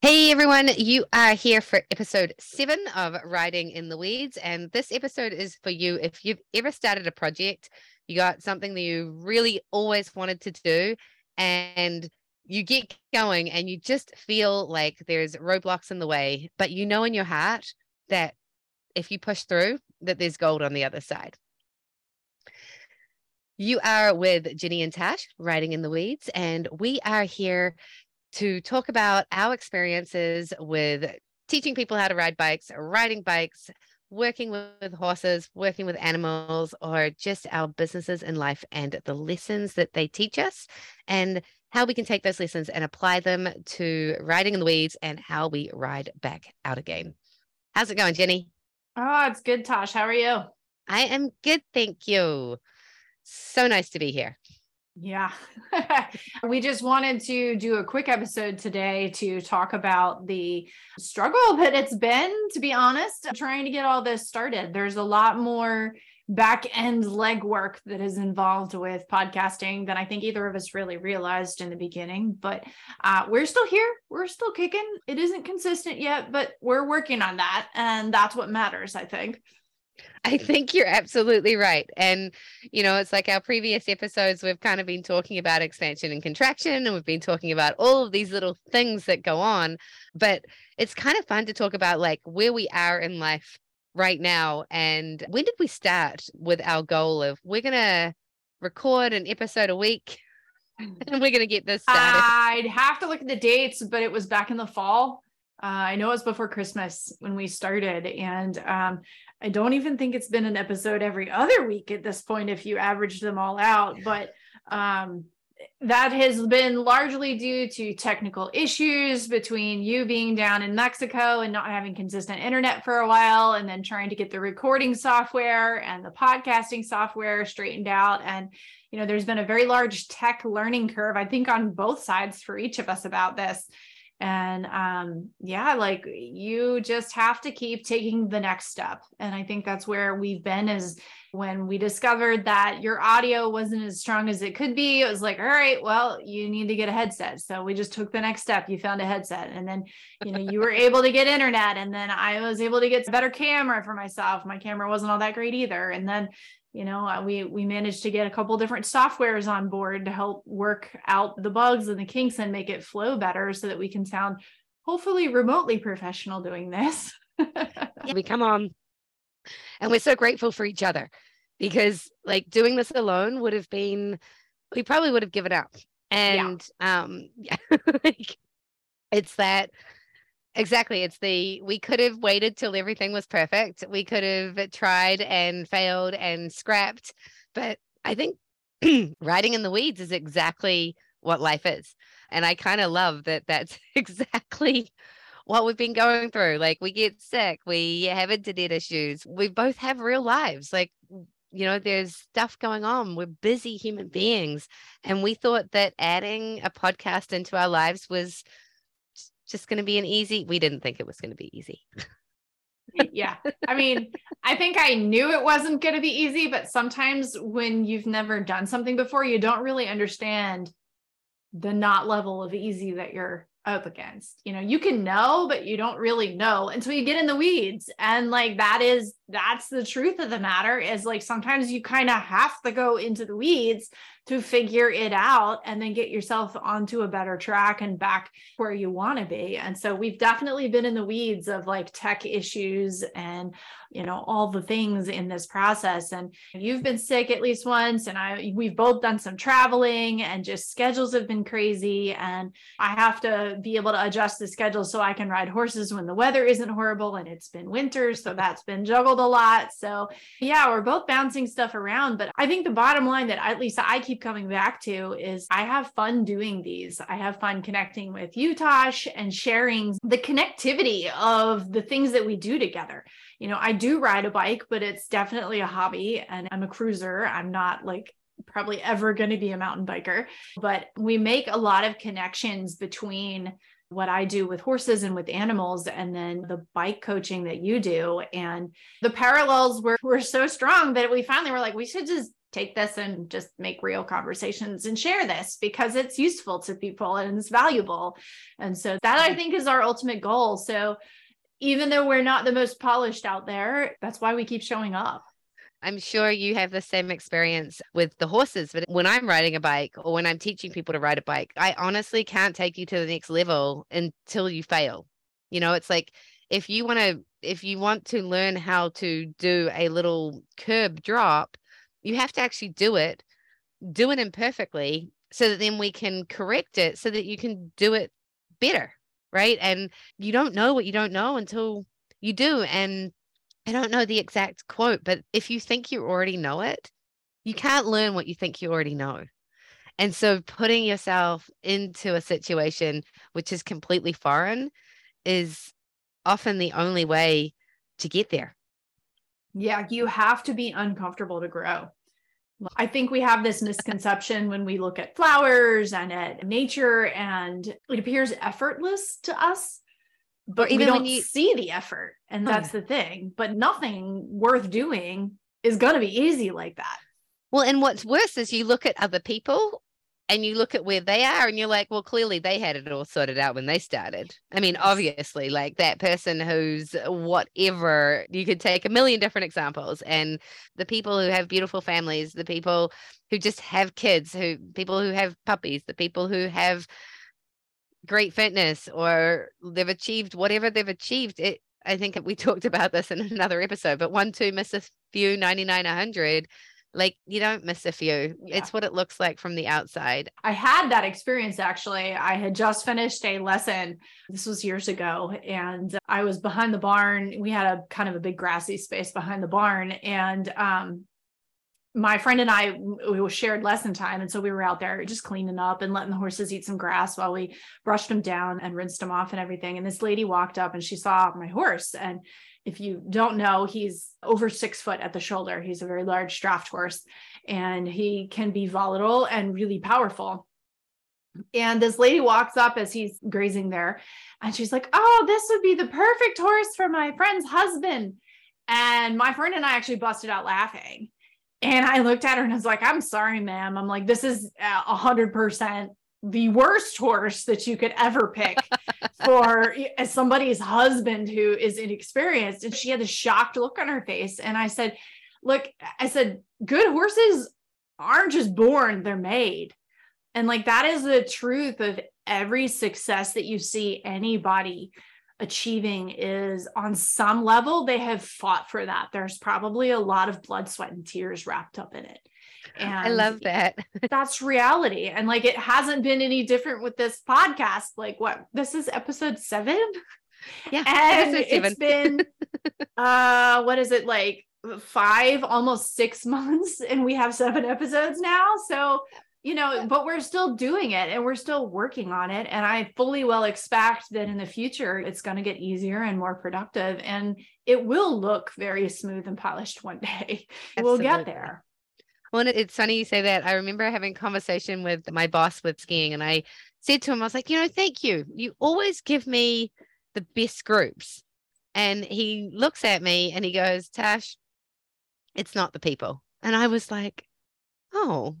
Hey everyone, you are here for episode seven of Riding in the Weeds. And this episode is for you if you've ever started a project, you got something that you really always wanted to do, and you get going and you just feel like there's roadblocks in the way, but you know in your heart that if you push through, that there's gold on the other side. You are with Jenny and Tash, Riding in the Weeds, and we are here to talk about our experiences with teaching people how to ride bikes, riding bikes, working with horses, working with animals, or just our businesses in life and the lessons that they teach us and how we can take those lessons and apply them to riding in the weeds and how we ride back out again. How's it going, Jenny? Oh, it's good, Tosh. How are you? I am good. Thank you. So nice to be here. Yeah. we just wanted to do a quick episode today to talk about the struggle that it's been, to be honest, trying to get all this started. There's a lot more back end legwork that is involved with podcasting than I think either of us really realized in the beginning. But uh, we're still here. We're still kicking. It isn't consistent yet, but we're working on that. And that's what matters, I think. I think you're absolutely right. And, you know, it's like our previous episodes, we've kind of been talking about expansion and contraction, and we've been talking about all of these little things that go on. But it's kind of fun to talk about like where we are in life right now. And when did we start with our goal of we're going to record an episode a week and we're going to get this started? I'd have to look at the dates, but it was back in the fall. Uh, I know it was before Christmas when we started, and um, I don't even think it's been an episode every other week at this point if you average them all out. But um, that has been largely due to technical issues between you being down in Mexico and not having consistent internet for a while, and then trying to get the recording software and the podcasting software straightened out. And, you know, there's been a very large tech learning curve, I think, on both sides for each of us about this and um yeah like you just have to keep taking the next step. And i think that's where we've been is when we discovered that your audio wasn't as strong as it could be it was like all right well you need to get a headset. So we just took the next step. You found a headset and then you know you were able to get internet and then i was able to get a better camera for myself. My camera wasn't all that great either and then you know uh, we we managed to get a couple different softwares on board to help work out the bugs and the kinks and make it flow better so that we can sound hopefully remotely professional doing this. We come on and we're so grateful for each other because like doing this alone would have been we probably would have given up and yeah. um yeah like it's that Exactly. It's the we could have waited till everything was perfect. We could have tried and failed and scrapped. But I think riding in the weeds is exactly what life is. And I kind of love that that's exactly what we've been going through. Like we get sick, we have internet issues, we both have real lives. Like, you know, there's stuff going on. We're busy human beings. And we thought that adding a podcast into our lives was just going to be an easy. We didn't think it was going to be easy. yeah. I mean, I think I knew it wasn't going to be easy, but sometimes when you've never done something before, you don't really understand the not level of easy that you're up against. You know, you can know, but you don't really know until you get in the weeds. And like that is that's the truth of the matter is like sometimes you kind of have to go into the weeds to figure it out and then get yourself onto a better track and back where you want to be. And so we've definitely been in the weeds of like tech issues and you know all the things in this process and you've been sick at least once and I we've both done some traveling and just schedules have been crazy and I have to be able to adjust the schedule so I can ride horses when the weather isn't horrible and it's been winter so that's been juggled a lot. So yeah, we're both bouncing stuff around but I think the bottom line that at least I keep coming back to is I have fun doing these. I have fun connecting with you, Tosh, and sharing the connectivity of the things that we do together. You know, I do ride a bike, but it's definitely a hobby and I'm a cruiser. I'm not like probably ever going to be a mountain biker, but we make a lot of connections between what I do with horses and with animals, and then the bike coaching that you do. And the parallels were, were so strong that we finally were like, we should just take this and just make real conversations and share this because it's useful to people and it's valuable. And so that I think is our ultimate goal. So even though we're not the most polished out there, that's why we keep showing up. I'm sure you have the same experience with the horses, but when I'm riding a bike or when I'm teaching people to ride a bike, I honestly can't take you to the next level until you fail. You know, it's like if you want to if you want to learn how to do a little curb drop, you have to actually do it, do it imperfectly so that then we can correct it so that you can do it better, right? And you don't know what you don't know until you do and I don't know the exact quote, but if you think you already know it, you can't learn what you think you already know. And so putting yourself into a situation which is completely foreign is often the only way to get there. Yeah, you have to be uncomfortable to grow. I think we have this misconception when we look at flowers and at nature, and it appears effortless to us but even we don't you see the effort and oh, that's the thing but nothing worth doing is going to be easy like that. Well and what's worse is you look at other people and you look at where they are and you're like well clearly they had it all sorted out when they started. I mean obviously like that person who's whatever you could take a million different examples and the people who have beautiful families the people who just have kids who people who have puppies the people who have great fitness or they've achieved whatever they've achieved it i think we talked about this in another episode but one two miss a few 99 100 like you don't miss a few. Yeah. it's what it looks like from the outside. I had that experience actually. I had just finished a lesson this was years ago and i was behind the barn. We had a kind of a big grassy space behind the barn and um my friend and I we shared lesson time, and so we were out there just cleaning up and letting the horses eat some grass while we brushed them down and rinsed them off and everything. And this lady walked up and she saw my horse, and if you don't know, he's over six foot at the shoulder. He's a very large draft horse, and he can be volatile and really powerful. And this lady walks up as he's grazing there, and she's like, "Oh, this would be the perfect horse for my friend's husband." And my friend and I actually busted out laughing and I looked at her and I was like, I'm sorry, ma'am. I'm like, this is uh, a hundred percent the worst horse that you could ever pick for as somebody's husband who is inexperienced. And she had a shocked look on her face. And I said, Look, I said, good horses aren't just born, they're made. And like that is the truth of every success that you see anybody achieving is on some level they have fought for that. There's probably a lot of blood sweat and tears wrapped up in it. And i love that. that's reality. And like it hasn't been any different with this podcast. Like what this is episode seven? Yeah and it's been uh what is it like five almost six months and we have seven episodes now. So you know, but we're still doing it and we're still working on it. And I fully well expect that in the future, it's going to get easier and more productive and it will look very smooth and polished one day. We'll get there. Well, it's funny you say that. I remember having a conversation with my boss with skiing, and I said to him, I was like, you know, thank you. You always give me the best groups. And he looks at me and he goes, Tash, it's not the people. And I was like, oh,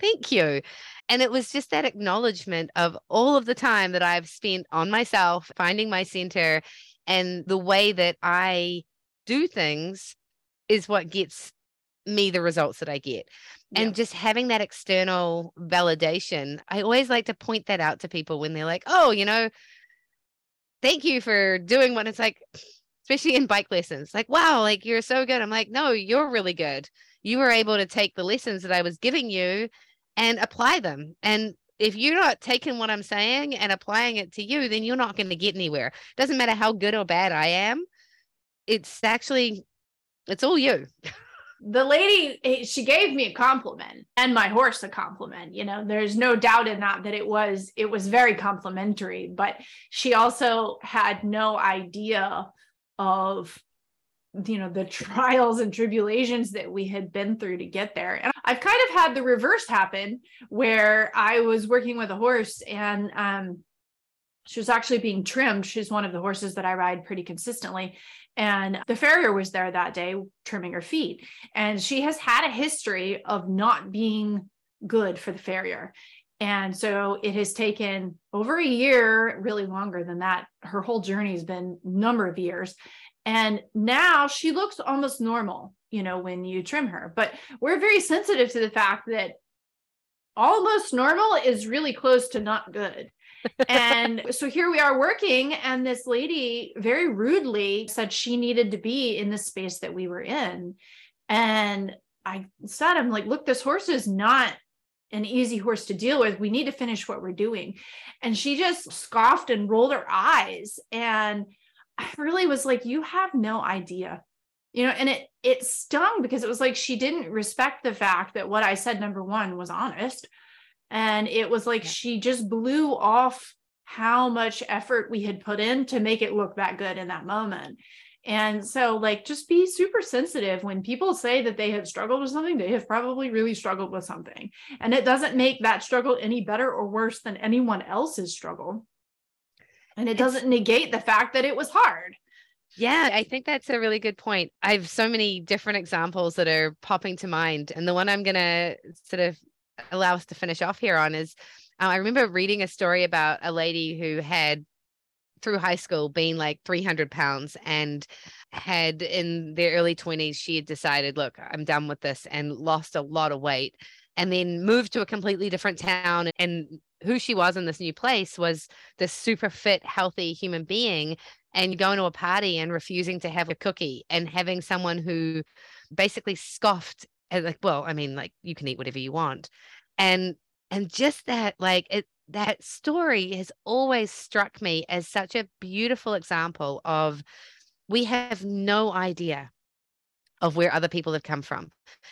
Thank you. And it was just that acknowledgement of all of the time that I've spent on myself, finding my center, and the way that I do things is what gets me the results that I get. Yeah. And just having that external validation, I always like to point that out to people when they're like, oh, you know, thank you for doing what it's like, especially in bike lessons. Like, wow, like you're so good. I'm like, no, you're really good you were able to take the lessons that I was giving you and apply them. And if you're not taking what I'm saying and applying it to you, then you're not going to get anywhere. Doesn't matter how good or bad I am. It's actually, it's all you. the lady eh, she gave me a compliment and my horse a compliment you know there's no doubt in that that it was it was very complimentary but she also had no idea of you know the trials and tribulations that we had been through to get there and i've kind of had the reverse happen where i was working with a horse and um she was actually being trimmed. She's one of the horses that I ride pretty consistently. And the farrier was there that day trimming her feet. And she has had a history of not being good for the farrier. And so it has taken over a year, really longer than that. Her whole journey has been number of years. And now she looks almost normal, you know, when you trim her. But we're very sensitive to the fact that almost normal is really close to not good. and so here we are working, and this lady very rudely said she needed to be in the space that we were in. And I said, I'm like, look, this horse is not an easy horse to deal with. We need to finish what we're doing. And she just scoffed and rolled her eyes. And I really was like, you have no idea. You know, and it it stung because it was like she didn't respect the fact that what I said number 1 was honest. And it was like yeah. she just blew off how much effort we had put in to make it look that good in that moment. And so, like, just be super sensitive when people say that they have struggled with something, they have probably really struggled with something. And it doesn't make that struggle any better or worse than anyone else's struggle. And it doesn't negate the fact that it was hard. Yeah, I think that's a really good point. I have so many different examples that are popping to mind. And the one I'm going to sort of allow us to finish off here on is uh, I remember reading a story about a lady who had through high school being like 300 pounds and had in their early 20s she had decided look i'm done with this and lost a lot of weight and then moved to a completely different town. And who she was in this new place was this super fit healthy human being and going to a party and refusing to have a cookie and having someone who basically scoffed at like well i mean like you can eat whatever you want. And and just that like it that story has always struck me as such a beautiful example of we have no idea of where other people have come from.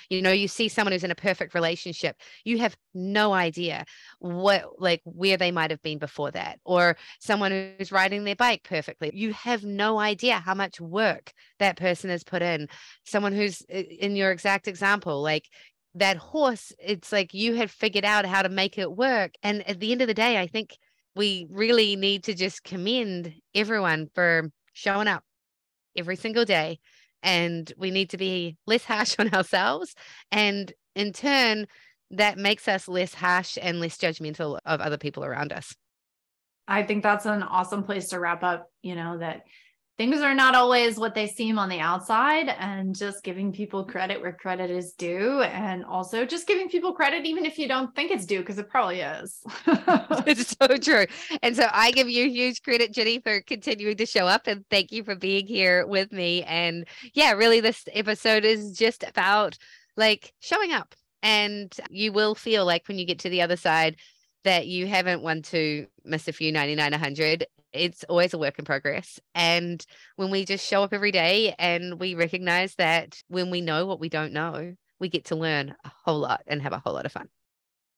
You know, you see someone who's in a perfect relationship, you have no idea what, like, where they might have been before that, or someone who's riding their bike perfectly. You have no idea how much work that person has put in. Someone who's in your exact example, like, that horse, it's like you had figured out how to make it work. And at the end of the day, I think we really need to just commend everyone for showing up every single day. And we need to be less harsh on ourselves. And in turn, that makes us less harsh and less judgmental of other people around us. I think that's an awesome place to wrap up. You know, that things are not always what they seem on the outside and just giving people credit where credit is due and also just giving people credit even if you don't think it's due because it probably is. It's so true. And so i give you huge credit jenny for continuing to show up and thank you for being here with me. And yeah really this episode is just about like showing up. And you will feel like when you get to the other side that you haven't won to miss a few 99 100 it's always a work in progress. And when we just show up every day and we recognize that when we know what we don't know, we get to learn a whole lot and have a whole lot of fun.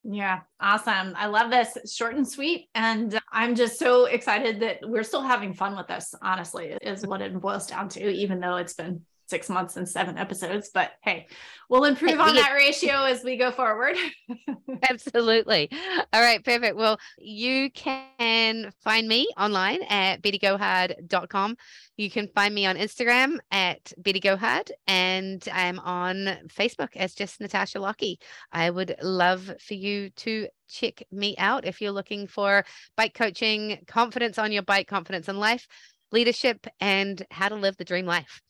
Yeah, awesome. I love this short and sweet. And I'm just so excited that we're still having fun with this, honestly, is what it boils down to, even though it's been six months and seven episodes. But hey, we'll improve on that ratio as we go forward. Absolutely. All right, perfect. Well, you can find me online at bettygohard.com. You can find me on Instagram at bettygohard, and I'm on Facebook as just Natasha Lockie. I would love for you to check me out if you're looking for bike coaching, confidence on your bike, confidence in life, leadership, and how to live the dream life.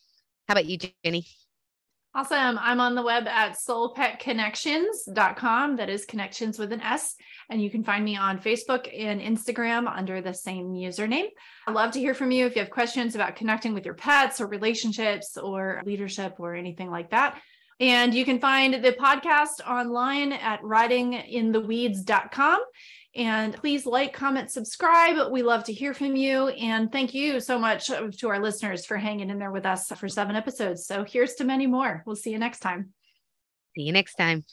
How about you, Jenny? Awesome. I'm on the web at soulpetconnections.com. That is connections with an S. And you can find me on Facebook and Instagram under the same username. I'd love to hear from you if you have questions about connecting with your pets or relationships or leadership or anything like that. And you can find the podcast online at ridingintheweeds.com. And please like, comment, subscribe. We love to hear from you. And thank you so much uh, to our listeners for hanging in there with us for seven episodes. So here's to many more. We'll see you next time. See you next time.